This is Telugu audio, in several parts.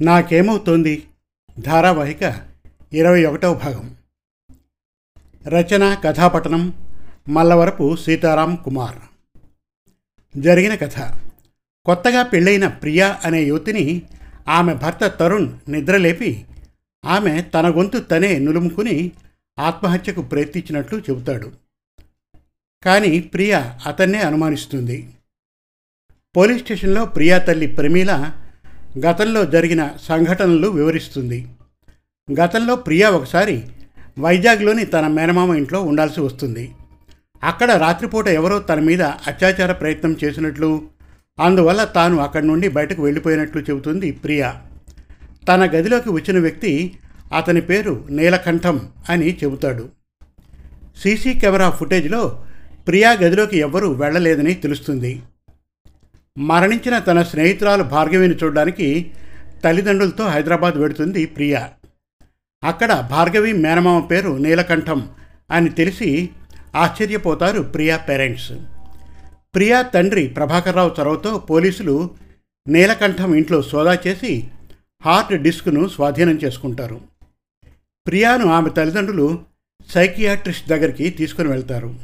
నాకేమవుతోంది? ధారావాహిక ఇరవై ఒకటవ భాగం. రచన కథాపట్టణం మల్లవరపు సీతారాం కుమార్. జరిగిన కథ. కొత్తగా పెళ్ళైన ప్రియా అనే యువతిని ఆమె భర్త తరుణ్ నిద్రలేపి ఆమె తన గొంతు తనే నులుముకుని ఆత్మహత్యకు ప్రయత్నించినట్లు చెబుతాడు. కానీ ప్రియా అతన్నే అనుమానిస్తుంది. పోలీస్ స్టేషన్లో ప్రియా తల్లి ప్రమీల గతంలో జరిగిన సంఘటనలు వివరిస్తుంది. గతంలో ప్రియా ఒకసారి వైజాగ్లోని తన మేనమామ ఇంట్లో ఉండాల్సి వస్తుంది. అక్కడ రాత్రిపూట ఎవరో తన మీద అత్యాచార ప్రయత్నం చేసినట్లు అందువల్ల తాను అక్కడి నుండి బయటకు వెళ్ళిపోయినట్లు చెబుతుంది ప్రియా. తన గదిలోకి వచ్చిన వ్యక్తి అతని పేరు నీలకంఠం అని చెబుతాడు. సీసీ కెమెరా ఫుటేజ్లో ప్రియా గదిలోకి ఎవ్వరూ వెళ్ళలేదని తెలుస్తుంది. మరణించిన తన స్నేహితురాలు భార్గవిని చూడడానికి తల్లిదండ్రులతో హైదరాబాద్ వెడుతుంది ప్రియా. అక్కడ భార్గవి మేనమామ పేరు నీలకంఠం అని తెలిసి ఆశ్చర్యపోతారు ప్రియా పేరెంట్స్. ప్రియా తండ్రి ప్రభాకర్రావు చొరవతో పోలీసులు నీలకంఠం ఇంట్లో సోదా చేసి హార్ట్ డిస్క్ను స్వాధీనం చేసుకుంటారు. ప్రియాను ఆమె తల్లిదండ్రులు సైకియాట్రిస్ట్ దగ్గరికి తీసుకుని వెళ్తారు.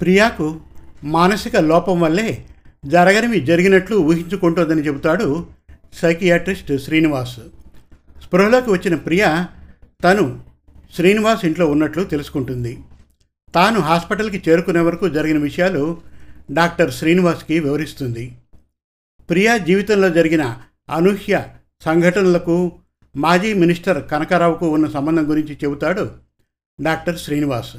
ప్రియాకు మానసిక లోపం వల్లే జరగనివి జరిగినట్లు ఊహించుకుంటోందని చెబుతాడు సైకియాట్రిస్ట్ శ్రీనివాస్. స్పృహలోకి వచ్చిన ప్రియ తను శ్రీనివాస్ ఇంట్లో ఉన్నట్లు తెలుసుకుంటుంది. తాను హాస్పిటల్కి చేరుకునే వరకు జరిగిన విషయాలు డాక్టర్ శ్రీనివాస్కి వివరిస్తుంది. ప్రియా జీవితంలో జరిగిన అనూహ్య సంఘటనలకు మాజీ మినిస్టర్ కనకారావుకు ఉన్న సంబంధం గురించి చెబుతాడు డాక్టర్ శ్రీనివాస్.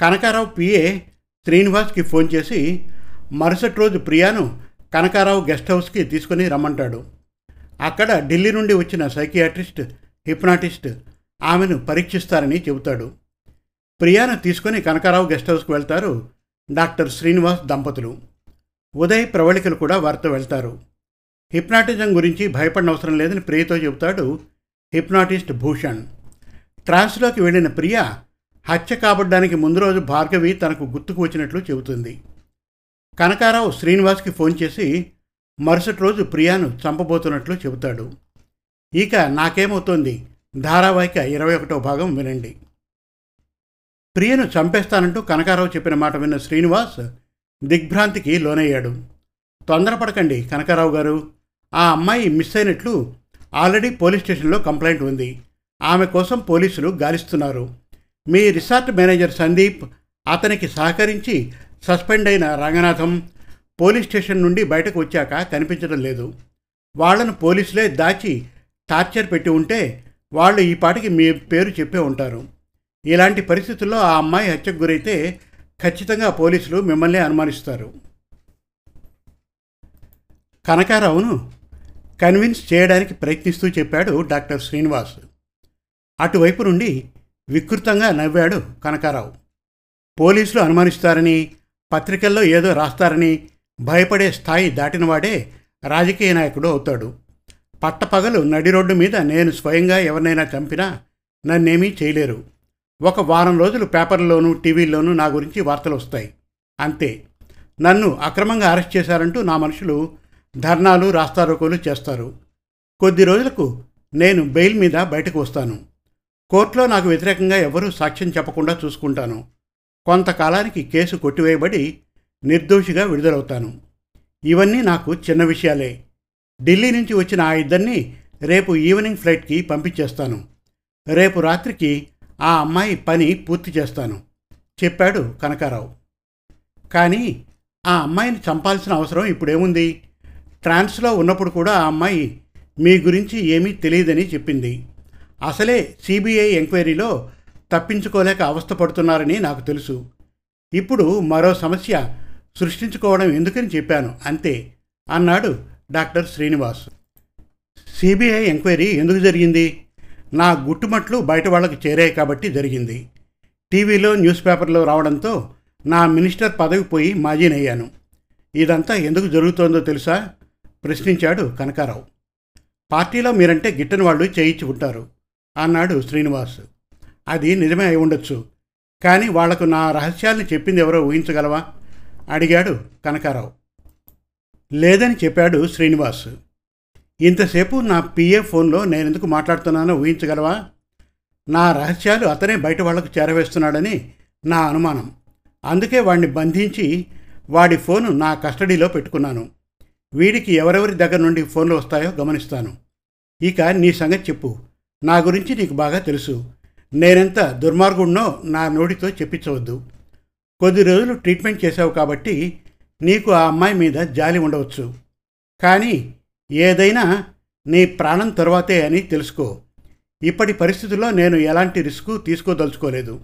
కనకారావు పిఏ శ్రీనివాస్కి ఫోన్ చేసి మరుసటి రోజు ప్రియాను కనకారావు గెస్ట్ హౌస్కి తీసుకుని రమ్మంటాడు. అక్కడ ఢిల్లీ నుండి వచ్చిన సైకియాట్రిస్ట్ హిప్నాటిస్ట్ ఆమెను పరీక్షిస్తారని చెబుతాడు. ప్రియాను తీసుకుని కనకారావు గెస్ట్ హౌస్కి వెళ్తారు డాక్టర్ శ్రీనివాస్ దంపతులు. ఉదయ్ ప్రవళికలు కూడా వారితో వెళ్తారు. హిప్నాటిజం గురించి భయపడనవసరం లేదని ప్రియతో చెబుతాడు హిప్నాటిస్ట్ భూషణ్. ట్రాన్స్లోకి వెళ్ళిన ప్రియ హత్య కాబడ్డానికి ముందు రోజు భార్గవి తనకు గుర్తుకు వచ్చినట్లు చెబుతుంది. కనకారావు శ్రీనివాస్కి ఫోన్ చేసి మరుసటి రోజు ప్రియాను చంపబోతున్నట్లు చెబుతాడు. ఇక నాకేమవుతోంది? ధారావాహిక ఇరవై ఒకటో భాగం వినండి. ప్రియను చంపేస్తానంటూ కనకారావు చెప్పిన మాట విన్న శ్రీనివాస్ దిగ్భ్రాంతికి లోనయ్యాడు. తొందరపడకండి కనకారావు గారు. ఆ అమ్మాయి మిస్ అయినట్లు ఆల్రెడీ పోలీస్ స్టేషన్లో కంప్లైంట్ ఉంది. ఆమె కోసం పోలీసులు గాలిస్తున్నారు. మీ రిసార్ట్ మేనేజర్ సందీప్ అతనికి సహకరించి సస్పెండ్ అయిన రంగనాథం పోలీస్ స్టేషన్ నుండి బయటకు వచ్చాక కనిపించడం లేదు. వాళ్ళను పోలీసులే దాచి టార్చర్ పెట్టి ఉంటే వాళ్ళు ఈ పాటికి మీ పేరు చెప్పే ఉంటారు. ఇలాంటి పరిస్థితుల్లో ఆ అమ్మాయి హత్యకు గురైతే ఖచ్చితంగా పోలీసులు మిమ్మల్ని అనుమానిస్తారు. కనకారావును కన్విన్స్ చేయడానికి ప్రయత్నిస్తూ చెప్పాడు డాక్టర్ శ్రీనివాస్. అటువైపు నుండి వికృతంగా నవ్వాడు కనకారావు. పోలీసులు అనుమానిస్తారని పత్రికల్లో ఏదో రాస్తారని భయపడే స్థాయి దాటినవాడే రాజకీయ నాయకుడు అవుతాడు. పట్టపగలు నడి రోడ్డు మీద నేను స్వయంగా ఎవరినైనా చంపినా నన్నేమీ చేయలేరు. ఒక వారం రోజులు పేపర్లోనూ టీవీల్లోనూ నా గురించి వార్తలు వస్తాయి. అంతే. నన్ను అక్రమంగా అరెస్ట్ చేశారంటూ నా మనుషులు ధర్నాలు రాస్తారోకోలు చేస్తారు. కొద్ది రోజులకు నేను బెయిల్ మీద బయటకు వస్తాను. కోర్టులో నాకు వ్యతిరేకంగా ఎవరూ సాక్ష్యం చెప్పకుండా చూసుకుంటాను. కొంతకాలానికి కేసు కొట్టివేయబడి నిర్దోషిగా విడుదలవుతాను. ఇవన్నీ నాకు చిన్న విషయాలే. ఢిల్లీ నుంచి వచ్చిన ఆ ఇద్దరిని రేపు ఈవినింగ్ ఫ్లైట్కి పంపించేస్తాను. రేపు రాత్రికి ఆ అమ్మాయి పని పూర్తి చేస్తాను చెప్పాడు కనకారావు. కానీ ఆ అమ్మాయిని చంపాల్సిన అవసరం ఇప్పుడేముంది? ట్రాన్స్లో ఉన్నప్పుడు కూడా ఆ అమ్మాయి మీ గురించి ఏమీ తెలియదని చెప్పింది. అసలే సిబిఐ ఎంక్వైరీలో తప్పించుకోలేక అవస్థపడుతున్నారని నాకు తెలుసు. ఇప్పుడు మరో సమస్య సృష్టించుకోవడం ఎందుకని చెప్పాను అంతే అన్నాడు డాక్టర్ శ్రీనివాస్. సిబిఐ ఎంక్వైరీ ఎందుకు జరిగింది? నా గుట్టుమట్లు బయట వాళ్ళకి చేరాయి కాబట్టి జరిగింది. టీవీలో న్యూస్ పేపర్లో రావడంతో నా మినిస్టర్ పదవి పోయి మాజీనయ్యాను. ఇదంతా ఎందుకు జరుగుతోందో తెలుసా? ప్రశ్నించాడు కనకారావు. పార్టీలో మీరంటే గిట్టని వాళ్ళు చేయించుకుంటారు అన్నాడు శ్రీనివాస్. అది నిజమే అయి ఉండొచ్చు. కానీ వాళ్ళకు నా రహస్యాల్ని చెప్పింది ఎవరో ఊహించగలవా? అడిగాడు కనకారావు. లేదని చెప్పాడు శ్రీనివాస్. ఇంతసేపు నా పిఏ ఫోన్లో నేనెందుకు మాట్లాడుతున్నానో ఊహించగలవా? నా రహస్యాలు అతనే బయట వాళ్ళకు చేరవేస్తున్నాడని నా అనుమానం. అందుకే వాడిని బంధించి వాడి ఫోను నా కస్టడీలో పెట్టుకున్నాను. వీడికి ఎవరెవరి దగ్గర నుండి ఫోన్లు వస్తాయో గమనిస్తాను. ఇక నీ సంగతి చెప్పు. నా గురించి నీకు బాగా తెలుసు. నేనెంత దుర్మార్గుడినో నా నోటితో చెప్పించవద్దు. కొద్ది రోజులు ట్రీట్మెంట్ చేశావు కాబట్టి నీకు ఆ అమ్మాయి మీద జాలి ఉండవచ్చు. కానీ ఏదైనా నీ ప్రాణం తర్వాతే అని తెలుసుకో. ఇప్పటి పరిస్థితుల్లో నేను ఎలాంటి రిస్క్ తీసుకోదలుచుకోలేదు.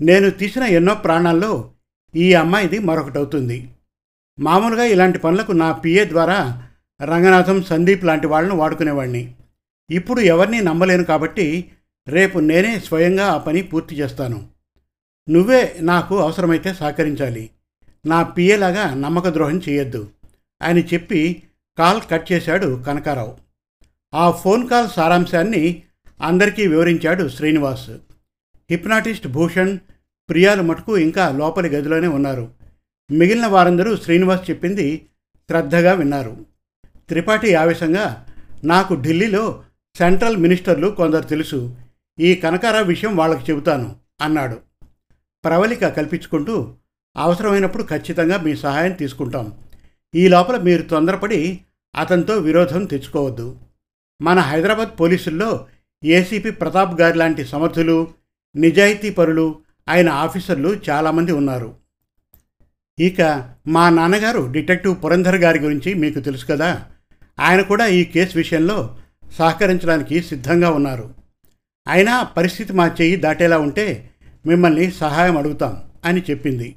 నేను తీసిన ఎన్నో ప్రాణాల్లో ఈ అమ్మాయిది మరొకటవుతుంది. మామూలుగా ఇలాంటి పనులకు నా పిఏ ద్వారా రంగనాథం సందీప్ లాంటి వాళ్ళను వాడుకునేవాడిని ఇప్పుడు ఎవరిని నమ్మలేను కాబట్టి రేపు నేనే స్వయంగా ఆ పని పూర్తి చేస్తాను. నువ్వే నాకు అవసరమైతే సహకరించాలి. నా పిఏలాగా నమ్మక ద్రోహం చేయొద్దు. అని చెప్పి కాల్ కట్ చేశాడు కనకారావు. ఆ ఫోన్ కాల్ సారాంశాన్ని అందరికీ వివరించాడు శ్రీనివాస్. హిప్నాటిస్ట్ భూషణ్ ప్రియాలు మటుకు ఇంకా లోపలి గదిలోనే ఉన్నారు. మిగిలిన వారందరూ శ్రీనివాస్ చెప్పింది శ్రద్ధగా విన్నారు. త్రిపాఠి ఆవేశంగా నాకు ఢిల్లీలో సెంట్రల్ మినిస్టర్లు కొందరు తెలుసు. ఈ కనకారావు విషయం వాళ్ళకి చెబుతాను అన్నాడు. ప్రవళిక కల్పించుకుంటూ అవసరమైనప్పుడు ఖచ్చితంగా మీ సహాయం తీసుకుంటాం. ఈ లోపల మీరు తొందరపడి అతనితో విరోధం తెచ్చుకోవద్దు. మన హైదరాబాద్ పోలీసుల్లో ఏసీపీ ప్రతాప్ గారి లాంటి సమర్థులు నిజాయితీ పరులు ఆయన ఆఫీసర్లు చాలామంది ఉన్నారు. ఇక మా నాన్నగారు డిటెక్టివ్ పురంధర్ గారి గురించి మీకు తెలుసు కదా? ఆయన కూడా ఈ కేసు విషయంలో సహకరించడానికి సిద్ధంగా ఉన్నారు. అయినా పరిస్థితి మా చెయ్యి దాటేలా ఉంటే మిమ్మల్ని సహాయం అడుగుతాం అని చెప్పింది.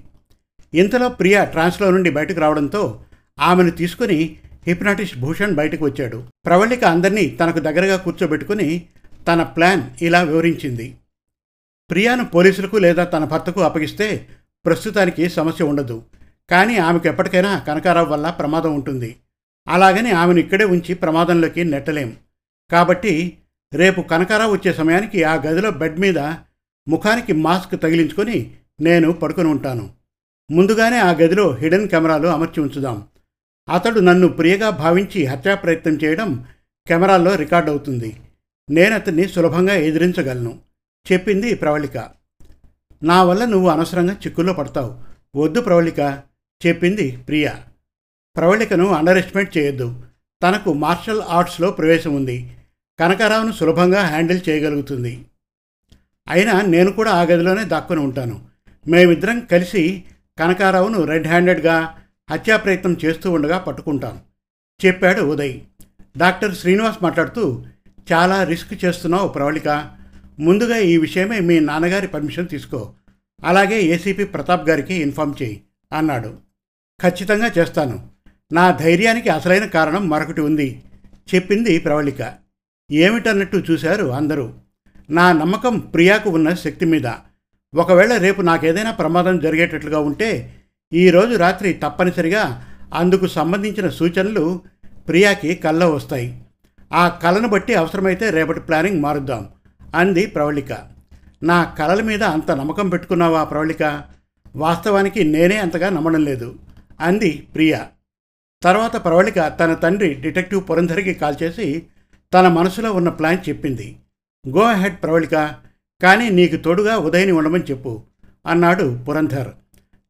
ఇంతలో ప్రియ ట్రాన్స్లో నుండి బయటకు రావడంతో ఆమెను తీసుకుని హిప్నాటిస్ట్ భూషణ్ బయటకు వచ్చాడు. ప్రవళిక అందరినీ తనకు దగ్గరగా కూర్చోబెట్టుకుని తన ప్లాన్ ఇలా వివరించింది. ప్రియాను పోలీసులకు లేదా తన భర్తకు అప్పగిస్తే ప్రస్తుతానికి సమస్య ఉండదు. కానీ ఆమెకు ఎప్పటికైనా కనకారావు వల్ల ప్రమాదం ఉంటుంది. అలాగని ఆమెను ఇక్కడే ఉంచి ప్రమాదంలోకి నెట్టలేం. కాబట్టి రేపు కనకారావు వచ్చే సమయానికి ఆ గదిలో బెడ్ మీద ముఖానికి మాస్క్ తగిలించుకొని నేను పడుకొని ఉంటాను. ముందుగానే ఆ గదిలో హిడెన్ కెమెరాలు అమర్చి ఉంచుదాం. అతడు నన్ను ప్రియగా భావించి హత్యా ప్రయత్నం చేయడం కెమెరాల్లో రికార్డ్ అవుతుంది. నేను అతన్ని సులభంగా ఎదిరించగలను చెప్పింది ప్రవళిక. నా వల్ల నువ్వు అనవసరంగా చిక్కుల్లో పడతావు. వద్దు ప్రవళిక చెప్పింది ప్రియ. ప్రవళికను అండర్ ఎస్టిమేట్ చేయొద్దు. తనకు మార్షల్ ఆర్ట్స్లో ప్రవేశం ఉంది. కనకారావును సులభంగా హ్యాండిల్ చేయగలుగుతుంది. అయినా నేను కూడా ఆ గదిలోనే దాక్కుని ఉంటాను. మేమిద్దరం కలిసి కనకారావును రెడ్ హ్యాండెడ్గా హత్యా ప్రయత్నం చేస్తూ ఉండగా పట్టుకుంటాం. చెప్పాడు ఉదయ్. డాక్టర్ శ్రీనివాస్ మాట్లాడుతూ చాలా రిస్క్ చేస్తున్నావు ప్రవళిక. ముందుగా ఈ విషయమే మీ నాన్నగారి పర్మిషన్ తీసుకో. అలాగే ఏసీపీ ప్రతాప్ గారికి ఇన్ఫామ్ చేయి అన్నాడు. ఖచ్చితంగా చేస్తాను. నా ధైర్యానికి అసలైన కారణం మరొకటి ఉంది చెప్పింది ప్రవళిక. ఏమిటన్నట్టు చూశారు అందరూ. నా నమ్మకం ప్రియాకు ఉన్న శక్తి మీద. ఒకవేళ రేపు నాకేదైనా ప్రమాదం జరిగేటట్లుగా ఉంటే ఈరోజు రాత్రి తప్పనిసరిగా అందుకు సంబంధించిన సూచనలు ప్రియాకి కళ్ళ వస్తాయి. ఆ కళను బట్టి అవసరమైతే రేపటి ప్లానింగ్ మారుద్దాం అంది ప్రవళిక. నా కళల మీద అంత నమ్మకం పెట్టుకున్నావా ప్రవళిక? వాస్తవానికి నేనే అంతగా నమ్మడం లేదు అంది ప్రియ. తర్వాత ప్రవళిక తన తండ్రి డిటెక్టివ్ పురంధరికి కాల్ చేసి తన మనసులో ఉన్న ప్లాన్ చెప్పింది. గో అహెడ్ ప్రవళిక కానీ నీకు తోడుగా ఉదయ్ని ఉండమని చెప్పు అన్నాడు పురంధర్.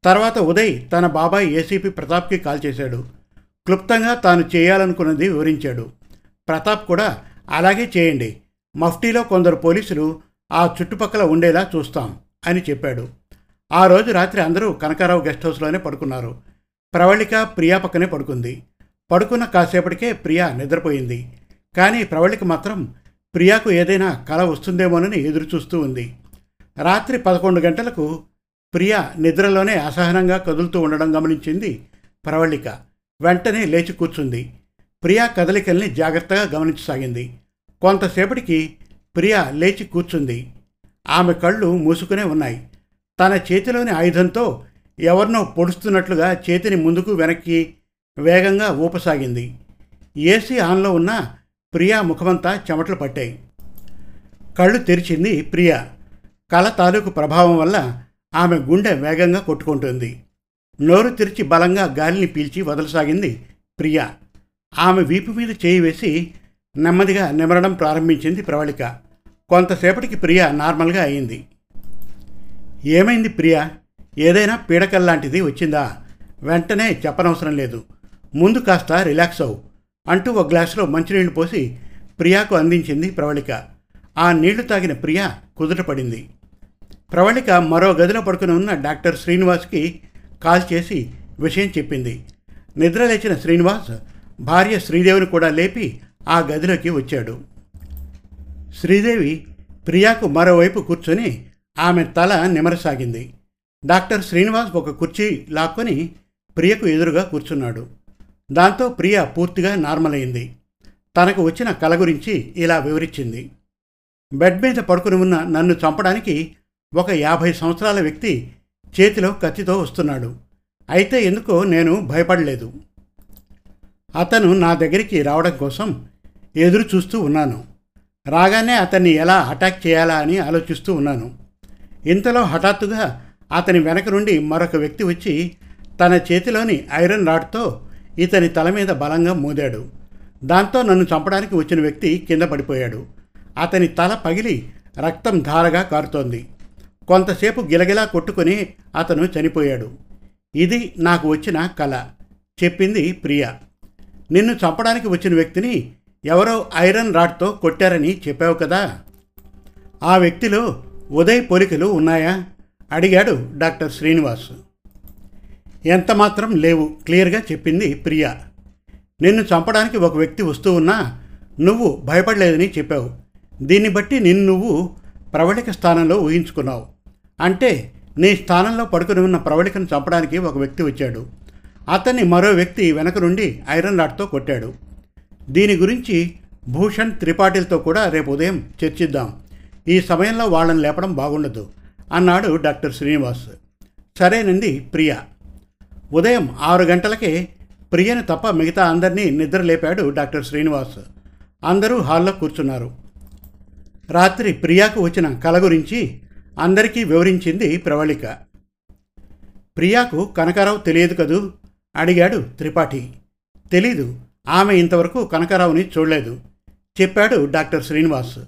తర్వాత ఉదయ్ తన బాబాయ్ ఏసీపీ ప్రతాప్కి కాల్ చేశాడు. క్లుప్తంగా తాను చేయాలనుకున్నది వివరించాడు. ప్రతాప్ కూడా అలాగే చేయండి. మఫ్టీలో కొందరు పోలీసులు ఆ చుట్టుపక్కల ఉండేలా చూస్తాం అని చెప్పాడు. ఆ రోజు రాత్రి అందరూ కనకారావు గెస్ట్ హౌస్లోనే పడుకున్నారు. ప్రవళిక ప్రియా పక్కనే పడుకుంది. పడుకున్న కాసేపటికే ప్రియా నిద్రపోయింది. కానీ ప్రవళిక మాత్రం ప్రియాకు ఏదైనా కళ వస్తుందేమోనని ఎదురుచూస్తూ ఉంది. రాత్రి పదకొండు గంటలకు ప్రియా నిద్రలోనే అసహనంగా కదులుతూ ఉండడం గమనించింది ప్రవళిక. వెంటనే లేచి కూర్చుంది. ప్రియా కదలికల్ని జాగ్రత్తగా గమనించసాగింది. కొంతసేపటికి ప్రియా లేచి కూర్చుంది. ఆమె కళ్ళు మూసుకునే ఉన్నాయి. తన చేతిలోని ఆయుధంతో ఎవరినో పొడుస్తున్నట్లుగా చేతిని ముందుకు వెనక్కి వేగంగా ఊపసాగింది. ఏసీ ఆన్లో ఉన్న ప్రియా ముఖమంతా చెమటలు పట్టాయి. కళ్ళు తెరిచింది ప్రియా. కళ తాలూకు ప్రభావం వల్ల ఆమె గుండె వేగంగా కొట్టుకుంటుంది. నోరు తెరిచి బలంగా గాలిని పీల్చి వదలసాగింది ప్రియా. ఆమె వీపు మీద చేయి వేసి నెమ్మదిగా నిమరడం ప్రారంభించింది ప్రవళిక. కొంతసేపటికి ప్రియ నార్మల్గా అయింది. ఏమైంది ప్రియ? ఏదైనా పీడకల్ లాంటిది వచ్చిందా? వెంటనే చెప్పనవసరం లేదు. ముందు కాస్త రిలాక్స్ అవు. అంటూ ఒక గ్లాసులో మంచినీళ్ళు పోసి ప్రియాకు అందించింది ప్రవళిక. ఆ నీళ్ళు తాగిన ప్రియ కుదుటపడింది ప్రవళిక మరో గదిలో పడుకుని ఉన్న డాక్టర్ శ్రీనివాస్కి కాల్ చేసి విషయం చెప్పింది. నిద్ర లేచిన శ్రీనివాస్ భార్య శ్రీదేవిని కూడా లేపి ఆ గదిలోకి వచ్చాడు. శ్రీదేవి ప్రియాకు మరోవైపు కూర్చొని ఆమె తల నిమరసాగింది. డాక్టర్ శ్రీనివాస్ ఒక కుర్చీ లాక్కొని ప్రియకు ఎదురుగా కూర్చున్నాడు. దాంతో ప్రియ పూర్తిగా నార్మల్ అయింది తనకు వచ్చిన కల గురించి ఇలా వివరించింది. బెడ్ మీద పడుకుని ఉన్న నన్ను చంపడానికి ఒక యాభై సంవత్సరాల వ్యక్తి చేతిలో కత్తితో వస్తున్నాడు. అయితే ఎందుకో నేను భయపడలేదు. అతను నా దగ్గరికి రావడం కోసం ఎదురు చూస్తూ ఉన్నాను. రాగానే అతన్ని ఎలా అటాక్ చేయాలా అని ఆలోచిస్తూ ఉన్నాను. ఇంతలో హఠాత్తుగా అతని వెనక నుండి మరొక వ్యక్తి వచ్చి తన చేతిలోని ఐరన్ రాడ్తో ఇతని తల మీద బలంగా మోదాడు. దాంతో నన్ను చంపడానికి వచ్చిన వ్యక్తి కింద పడిపోయాడు. అతని తల పగిలి రక్తం ధారగా కారుతోంది. కొంతసేపు గిలగిలా కొట్టుకుని అతను చనిపోయాడు. ఇది నాకు వచ్చిన కళ చెప్పింది ప్రియ. నిన్ను చంపడానికి వచ్చిన వ్యక్తిని ఎవరో ఐరన్ రాడ్తో కొట్టారని చెప్పావు కదా? ఆ వ్యక్తిలో ఉదయ్ పోలికలు ఉన్నాయా? అడిగాడు డాక్టర్ శ్రీనివాస్. ఎంతమాత్రం లేవు. క్లియర్గా చెప్పింది ప్రియా. నిన్ను చంపడానికి ఒక వ్యక్తి వస్తూ ఉన్నా నువ్వు భయపడలేదని చెప్పావు. దీన్ని బట్టి నిన్ను నువ్వు ప్రవళిక స్థానంలో ఊహించుకున్నావు. అంటే నీ స్థానంలో పడుకుని ఉన్న ప్రవళికను చంపడానికి ఒక వ్యక్తి వచ్చాడు. అతన్ని మరో వ్యక్తి వెనక నుండి ఐరన్ రాడ్తో కొట్టాడు. దీని గురించి భూషణ్ త్రిపాఠిలతో కూడా రేపు ఉదయం చర్చిద్దాం. ఈ సమయంలో వాళ్ళని లేపడం బాగుండదు అన్నాడు డాక్టర్ శ్రీనివాస్. సరేనండి ప్రియా. ఉదయం ఆరు గంటలకే ప్రియను తప్ప మిగతా అందరినీ నిద్ర లేపాడు డాక్టర్ శ్రీనివాస్. అందరూ హాల్లో కూర్చున్నారు. రాత్రి ప్రియాకు వచ్చిన కల గురించి అందరికీ వివరించింది ప్రవళిక. ప్రియాకు కనకారావు తెలియదు కదూ? అడిగాడు త్రిపాఠి. తెలీదు. ఆమె ఇంతవరకు కనకారావుని చూడలేదు. చెప్పాడు డాక్టర్ శ్రీనివాస్.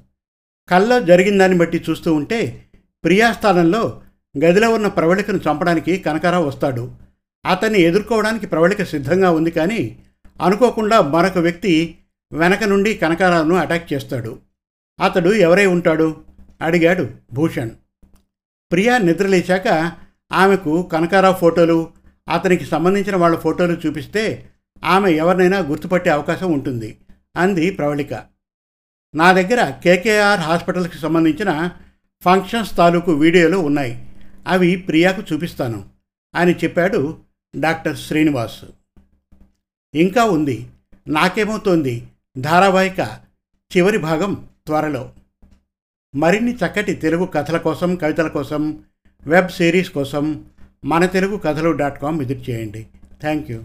కల్లో జరిగిందాన్ని బట్టి చూస్తూ ఉంటే ప్రియాస్థానంలో గదిలో ఉన్న ప్రవళికను చంపడానికి కనకారావు వస్తాడు. అతన్ని ఎదుర్కోవడానికి ప్రవళిక సిద్ధంగా ఉంది కానీ అనుకోకుండా మరొక వ్యక్తి వెనక నుండి కనకారావును అటాక్ చేస్తాడు. అతడు ఎవరై ఉంటాడు? అడిగాడు భూషణ్. ప్రియా నిద్రలేచాక ఆమెకు కనకారావు ఫోటోలు అతనికి సంబంధించిన వాళ్ళ ఫోటోలు చూపిస్తే ఆమె ఎవరినైనా గుర్తుపట్టే అవకాశం ఉంటుంది అంది ప్రవళిక నా దగ్గర కేకేఆర్ హాస్పిటల్కి సంబంధించిన ఫంక్షన్స్ తాలూకు వీడియోలు ఉన్నాయి. అవి ప్రియాకు చూపిస్తాను అని చెప్పాడు డాక్టర్ శ్రీనివాస్. ఇంకా ఉంది. నాకేమవుతోంది? ధారావాహిక చివరి భాగం త్వరలో. మరిన్ని చక్కటి తెలుగు కథల కోసం కవితల కోసం వెబ్ సిరీస్ కోసం మన తెలుగు కథలు డాట్ కామ్ విజిట్ చేయండి. Thank you.